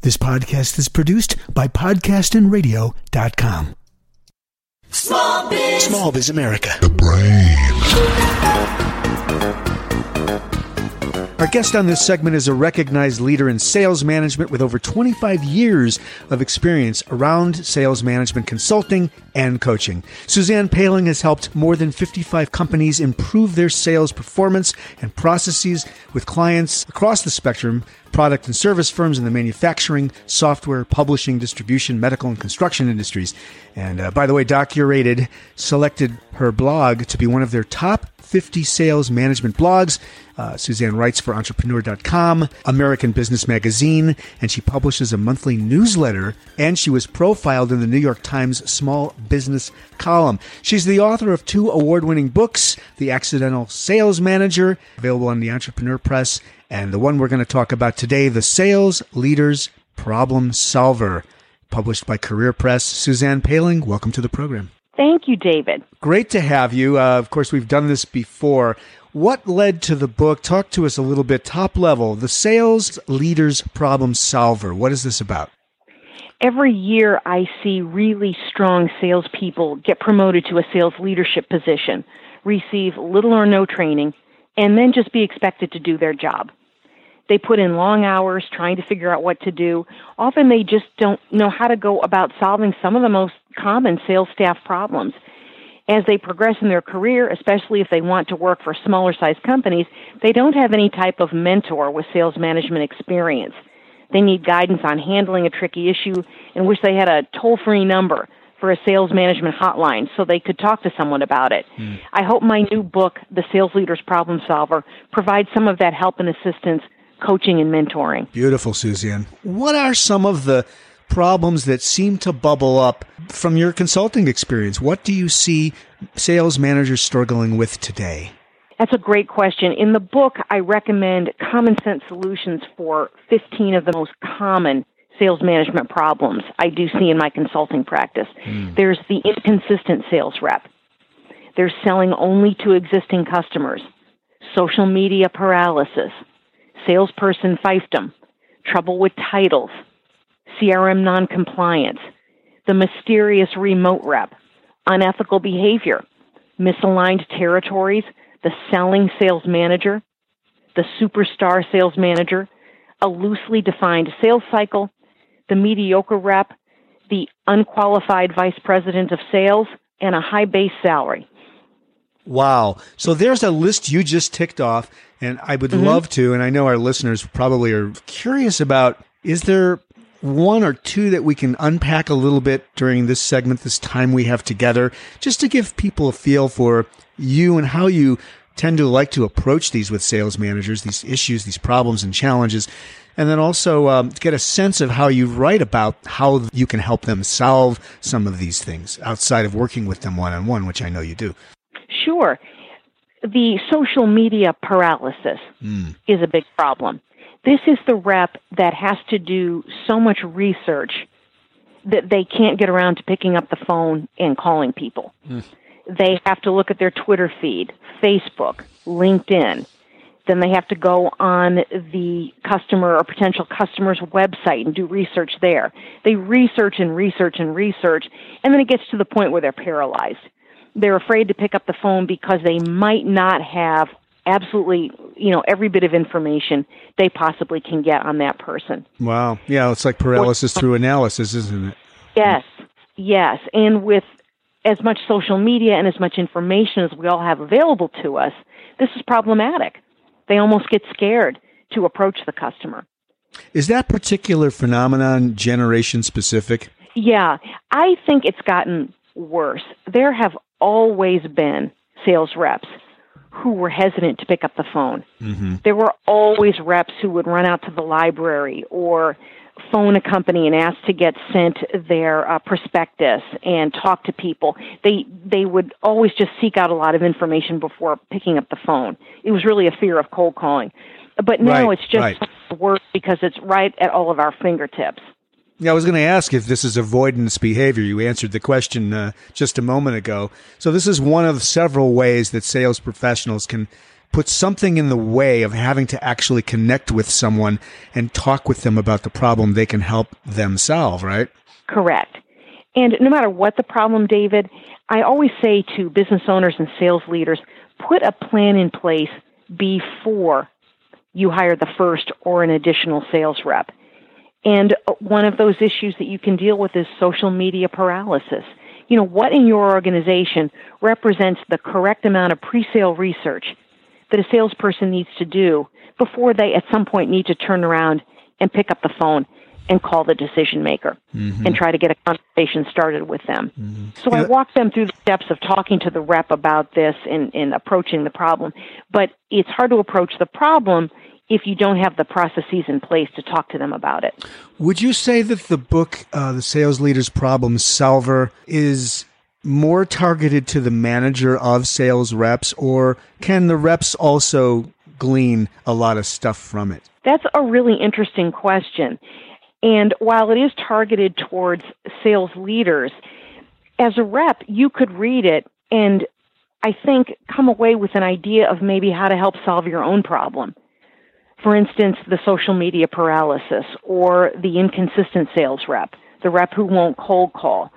This podcast is produced by podcastinradio.com. Small Biz. Small Biz America. The brain. Our guest on this segment is a recognized leader in sales management with over 25 years of experience around sales management consulting and coaching. Suzanne Paling has helped more than 55 companies improve their sales performance and processes with clients across the spectrum product and service firms in the manufacturing, software, publishing, distribution, medical, and construction industries. And uh, by the way, DocuRated selected her blog to be one of their top 50 sales management blogs. Uh, Suzanne writes for Entrepreneur.com, American Business Magazine, and she publishes a monthly newsletter. And she was profiled in the New York Times Small Business column. She's the author of two award winning books The Accidental Sales Manager, available on the Entrepreneur Press, and the one we're going to talk about today, The Sales Leaders Problem Solver, published by Career Press. Suzanne Paling, welcome to the program. Thank you, David. Great to have you. Uh, of course, we've done this before. What led to the book? Talk to us a little bit, top level, The Sales Leaders Problem Solver. What is this about? Every year, I see really strong salespeople get promoted to a sales leadership position, receive little or no training, and then just be expected to do their job. They put in long hours trying to figure out what to do. Often they just don't know how to go about solving some of the most common sales staff problems. As they progress in their career, especially if they want to work for smaller sized companies, they don't have any type of mentor with sales management experience. They need guidance on handling a tricky issue and wish they had a toll free number for a sales management hotline so they could talk to someone about it. Mm. I hope my new book, The Sales Leader's Problem Solver, provides some of that help and assistance coaching and mentoring. Beautiful, Suzanne. What are some of the problems that seem to bubble up from your consulting experience? What do you see sales managers struggling with today? That's a great question. In the book, I recommend common sense solutions for 15 of the most common sales management problems I do see in my consulting practice. Mm. There's the inconsistent sales rep. They're selling only to existing customers, social media paralysis, salesperson fiefdom, trouble with titles, CRM noncompliance, the mysterious remote rep, unethical behavior, misaligned territories, the selling sales manager, the superstar sales manager, a loosely defined sales cycle, the mediocre rep, the unqualified vice president of sales, and a high base salary. Wow. So there's a list you just ticked off, and I would mm-hmm. love to, and I know our listeners probably are curious about is there one or two that we can unpack a little bit during this segment, this time we have together, just to give people a feel for you and how you tend to like to approach these with sales managers, these issues, these problems and challenges. And then also um, get a sense of how you write about how you can help them solve some of these things outside of working with them one on one, which I know you do. Sure. The social media paralysis mm. is a big problem. This is the rep that has to do so much research that they can't get around to picking up the phone and calling people. Mm. They have to look at their Twitter feed, Facebook, LinkedIn. Then they have to go on the customer or potential customer's website and do research there. They research and research and research, and then it gets to the point where they're paralyzed they're afraid to pick up the phone because they might not have absolutely, you know, every bit of information they possibly can get on that person. Wow. Yeah, it's like paralysis through analysis, isn't it? Yes. Yes. And with as much social media and as much information as we all have available to us, this is problematic. They almost get scared to approach the customer. Is that particular phenomenon generation specific? Yeah, I think it's gotten worse. There have always been sales reps who were hesitant to pick up the phone. Mm-hmm. There were always reps who would run out to the library or phone a company and ask to get sent their uh, prospectus and talk to people. They they would always just seek out a lot of information before picking up the phone. It was really a fear of cold calling. But now right, it's just right. worse because it's right at all of our fingertips. Yeah, I was going to ask if this is avoidance behavior. You answered the question uh, just a moment ago. So this is one of several ways that sales professionals can put something in the way of having to actually connect with someone and talk with them about the problem they can help them solve, right? Correct. And no matter what the problem, David, I always say to business owners and sales leaders, put a plan in place before you hire the first or an additional sales rep. And one of those issues that you can deal with is social media paralysis. You know, what in your organization represents the correct amount of pre-sale research that a salesperson needs to do before they at some point need to turn around and pick up the phone and call the decision maker mm-hmm. and try to get a conversation started with them. Mm-hmm. So yeah. I walk them through the steps of talking to the rep about this and, and approaching the problem. But it's hard to approach the problem if you don't have the processes in place to talk to them about it. Would you say that the book, uh, The Sales Leader's Problem Solver, is more targeted to the manager of sales reps, or can the reps also glean a lot of stuff from it? That's a really interesting question. And while it is targeted towards sales leaders, as a rep, you could read it and I think come away with an idea of maybe how to help solve your own problem. For instance, the social media paralysis or the inconsistent sales rep, the rep who won't cold call,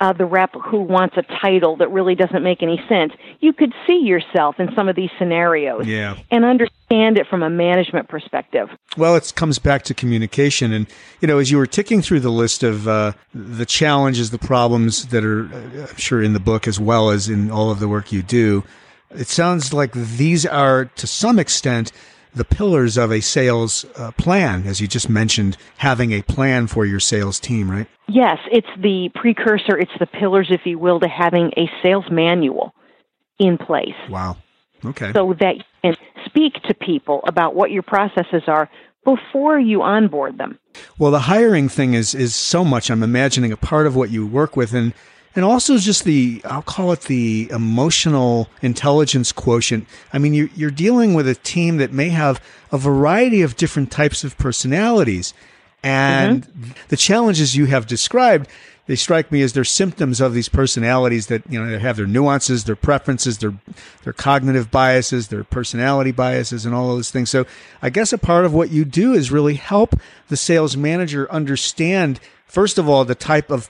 uh, the rep who wants a title that really doesn't make any sense. You could see yourself in some of these scenarios yeah. and understand it from a management perspective. Well, it comes back to communication. And, you know, as you were ticking through the list of uh, the challenges, the problems that are, uh, I'm sure, in the book as well as in all of the work you do, it sounds like these are, to some extent, the pillars of a sales uh, plan, as you just mentioned, having a plan for your sales team, right? Yes, it's the precursor, it's the pillars, if you will, to having a sales manual in place. Wow. Okay. So that you can speak to people about what your processes are before you onboard them. Well, the hiring thing is is so much. I'm imagining a part of what you work with, and and also just the I'll call it the emotional intelligence quotient. I mean, you're you're dealing with a team that may have a variety of different types of personalities, and mm-hmm. the challenges you have described. They strike me as they're symptoms of these personalities that you know they have their nuances, their preferences, their their cognitive biases, their personality biases, and all those things. So, I guess a part of what you do is really help the sales manager understand first of all the type of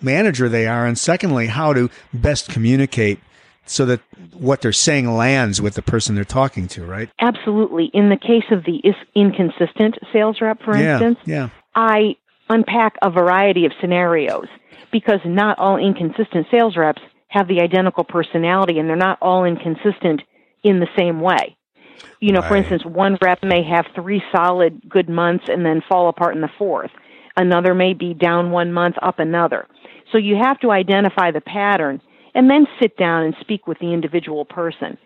manager they are, and secondly, how to best communicate so that what they're saying lands with the person they're talking to, right? Absolutely. In the case of the inconsistent sales rep, for yeah, instance, yeah. I unpack a variety of scenarios because not all inconsistent sales reps have the identical personality and they're not all inconsistent in the same way. You know, right. for instance, one rep may have three solid good months and then fall apart in the fourth. Another may be down one month, up another. So you have to identify the pattern and then sit down and speak with the individual person.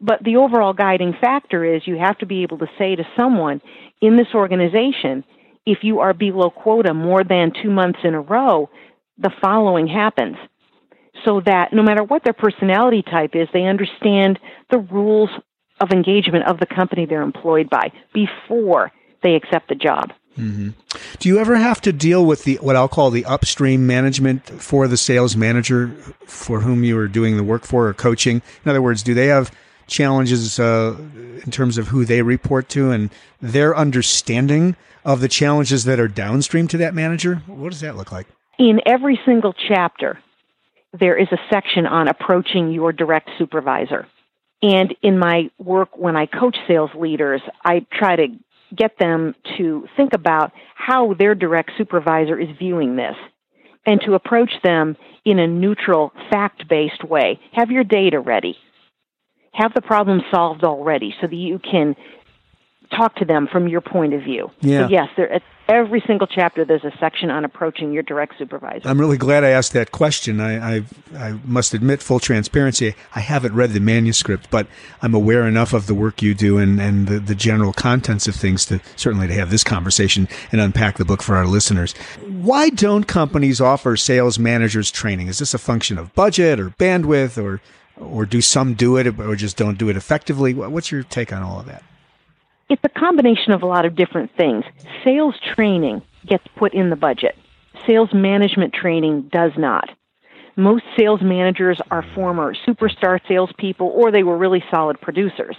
But the overall guiding factor is you have to be able to say to someone in this organization, if you are below quota more than two months in a row, the following happens. So that no matter what their personality type is, they understand the rules of engagement of the company they're employed by before they accept the job. Mm-hmm. Do you ever have to deal with the what I'll call the upstream management for the sales manager for whom you are doing the work for or coaching? In other words, do they have challenges uh, in terms of who they report to and their understanding of the challenges that are downstream to that manager? What does that look like? In every single chapter, there is a section on approaching your direct supervisor. And in my work, when I coach sales leaders, I try to get them to think about how their direct supervisor is viewing this and to approach them in a neutral, fact based way. Have your data ready. Have the problem solved already so that you can talk to them from your point of view. Yeah. So yes, there, every single chapter there's a section on approaching your direct supervisor. I'm really glad I asked that question. I, I, I must admit, full transparency, I haven't read the manuscript, but I'm aware enough of the work you do and, and the, the general contents of things to certainly to have this conversation and unpack the book for our listeners. Why don't companies offer sales managers training? Is this a function of budget or bandwidth or or do some do it or just don't do it effectively? What's your take on all of that? It's a combination of a lot of different things. Sales training gets put in the budget. Sales management training does not. Most sales managers are former superstar salespeople or they were really solid producers.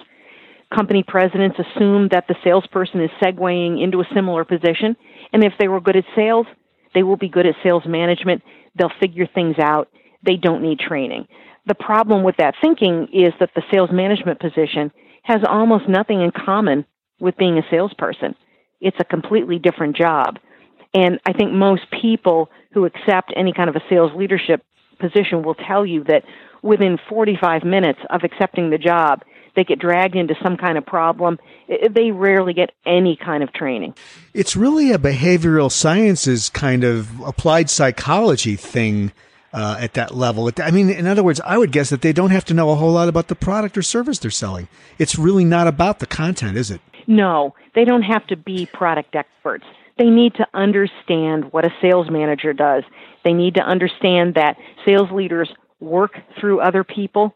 Company presidents assume that the salesperson is segueing into a similar position, and if they were good at sales, they will be good at sales management. They'll figure things out. They don't need training. The problem with that thinking is that the sales management position has almost nothing in common with being a salesperson. It's a completely different job. And I think most people who accept any kind of a sales leadership position will tell you that within 45 minutes of accepting the job, they get dragged into some kind of problem. They rarely get any kind of training. It's really a behavioral sciences kind of applied psychology thing uh, at that level. I mean, in other words, I would guess that they don't have to know a whole lot about the product or service they're selling. It's really not about the content, is it? No, they don't have to be product experts. They need to understand what a sales manager does. They need to understand that sales leaders work through other people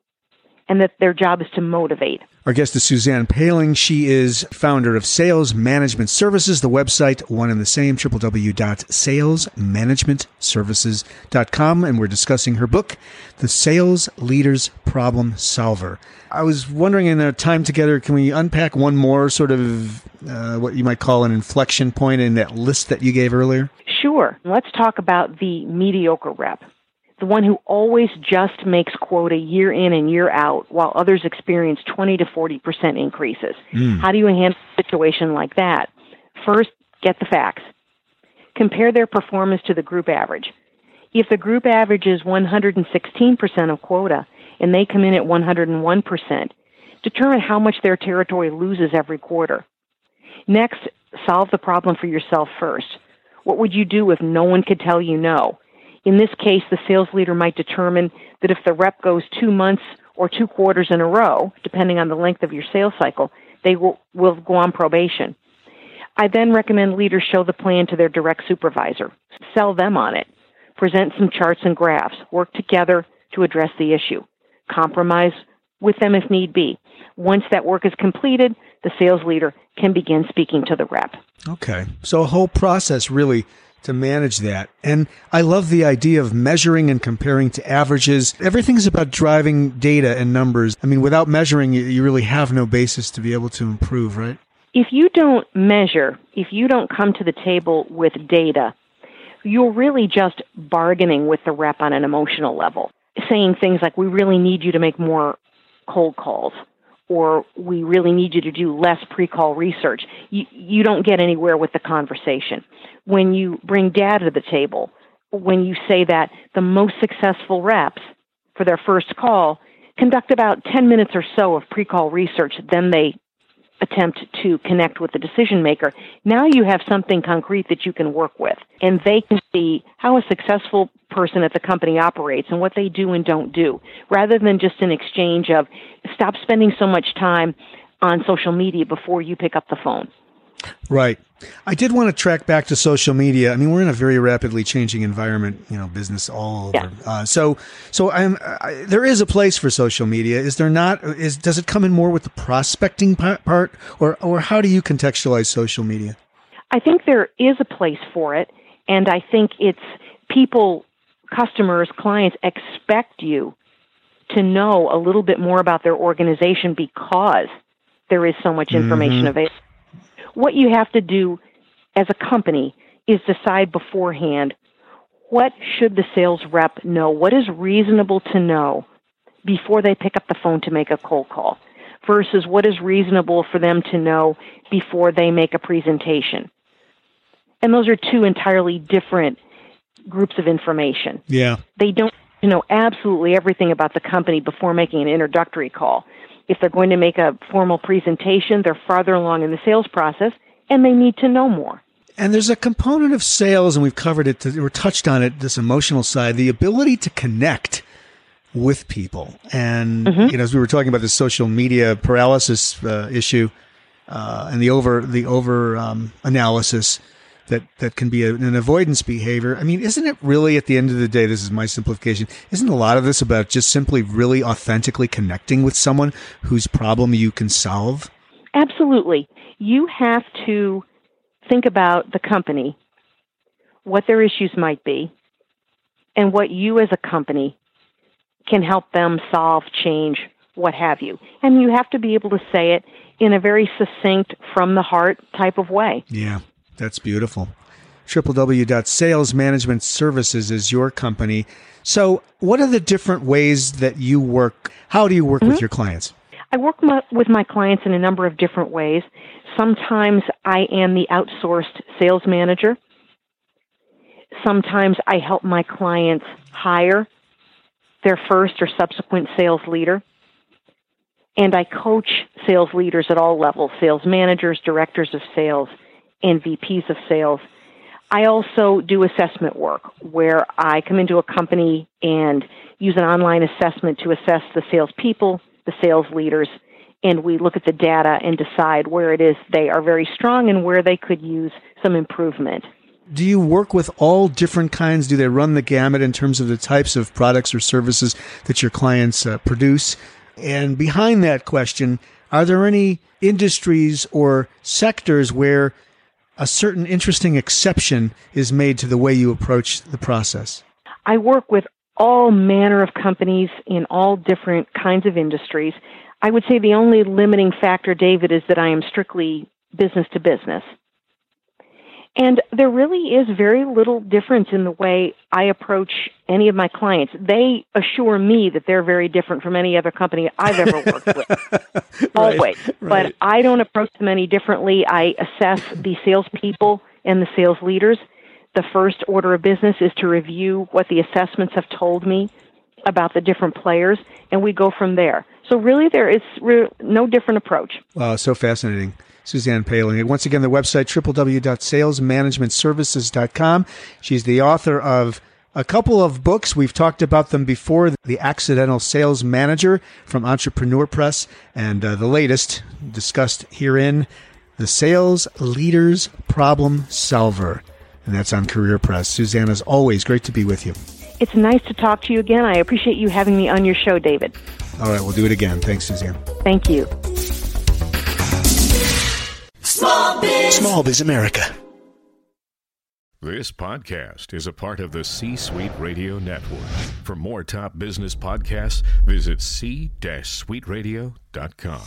and that their job is to motivate. Our guest is Suzanne Paling. She is founder of Sales Management Services, the website, one and the same, www.salesmanagementservices.com. And we're discussing her book, The Sales Leader's Problem Solver. I was wondering in our time together, can we unpack one more sort of uh, what you might call an inflection point in that list that you gave earlier? Sure. Let's talk about the mediocre rep the one who always just makes quota year in and year out while others experience 20 to 40% increases. Mm. How do you handle a situation like that? First, get the facts. Compare their performance to the group average. If the group average is 116% of quota and they come in at 101%, determine how much their territory loses every quarter. Next, solve the problem for yourself first. What would you do if no one could tell you no? In this case, the sales leader might determine that if the rep goes two months or two quarters in a row, depending on the length of your sales cycle, they will, will go on probation. I then recommend leaders show the plan to their direct supervisor, sell them on it, present some charts and graphs, work together to address the issue, compromise with them if need be. Once that work is completed, the sales leader can begin speaking to the rep. Okay. So a whole process really to manage that. And I love the idea of measuring and comparing to averages. Everything's about driving data and numbers. I mean, without measuring, you really have no basis to be able to improve, right? If you don't measure, if you don't come to the table with data, you're really just bargaining with the rep on an emotional level, saying things like, we really need you to make more cold calls or we really need you to do less pre-call research. You, you don't get anywhere with the conversation when you bring data to the table, when you say that the most successful reps for their first call conduct about 10 minutes or so of pre call research, then they attempt to connect with the decision maker. Now you have something concrete that you can work with, and they can see how a successful person at the company operates and what they do and don't do, rather than just an exchange of stop spending so much time on social media before you pick up the phone. Right. I did want to track back to social media. I mean, we're in a very rapidly changing environment, you know, business all over. Yeah. Uh, so, so I'm, I, there is a place for social media. Is there not? Is does it come in more with the prospecting part, or or how do you contextualize social media? I think there is a place for it, and I think it's people, customers, clients expect you to know a little bit more about their organization because there is so much information mm-hmm. available what you have to do as a company is decide beforehand what should the sales rep know? What is reasonable to know before they pick up the phone to make a cold call versus what is reasonable for them to know before they make a presentation. And those are two entirely different groups of information. Yeah. They don't you know absolutely everything about the company before making an introductory call. If they're going to make a formal presentation, they're farther along in the sales process and they need to know more. And there's a component of sales, and we've covered it, we're touched on it, this emotional side, the ability to connect with people. And, mm-hmm. you know, as we were talking about the social media paralysis uh, issue uh, and the over, the over um, analysis, that that can be a, an avoidance behavior. I mean, isn't it really at the end of the day? This is my simplification. Isn't a lot of this about just simply really authentically connecting with someone whose problem you can solve? Absolutely. You have to think about the company, what their issues might be, and what you as a company can help them solve, change, what have you. And you have to be able to say it in a very succinct, from the heart type of way. Yeah. That's beautiful. www.salesmanagementservices is your company. So, what are the different ways that you work? How do you work mm-hmm. with your clients? I work my, with my clients in a number of different ways. Sometimes I am the outsourced sales manager. Sometimes I help my clients hire their first or subsequent sales leader. And I coach sales leaders at all levels sales managers, directors of sales, and VPs of sales. I also do assessment work where I come into a company and use an online assessment to assess the salespeople, the sales leaders, and we look at the data and decide where it is they are very strong and where they could use some improvement. Do you work with all different kinds? Do they run the gamut in terms of the types of products or services that your clients uh, produce? And behind that question, are there any industries or sectors where a certain interesting exception is made to the way you approach the process? I work with all manner of companies in all different kinds of industries. I would say the only limiting factor, David, is that I am strictly business to business. And there really is very little difference in the way I approach any of my clients. They assure me that they're very different from any other company I've ever worked with. Always. Right, right. But I don't approach them any differently. I assess the salespeople and the sales leaders. The first order of business is to review what the assessments have told me about the different players, and we go from there. So really, there is re- no different approach. Wow, so fascinating. Suzanne Paling. Once again, the website, www.salesmanagementservices.com. She's the author of a couple of books. We've talked about them before. The Accidental Sales Manager from Entrepreneur Press, and uh, the latest discussed herein, The Sales Leaders Problem Solver. And that's on Career Press. Suzanne, as always, great to be with you. It's nice to talk to you again. I appreciate you having me on your show, David. All right, we'll do it again. Thanks, Suzanne. Thank you. Small Biz. Small Biz America. This podcast is a part of the C Suite Radio Network. For more top business podcasts, visit c-suiteradio.com.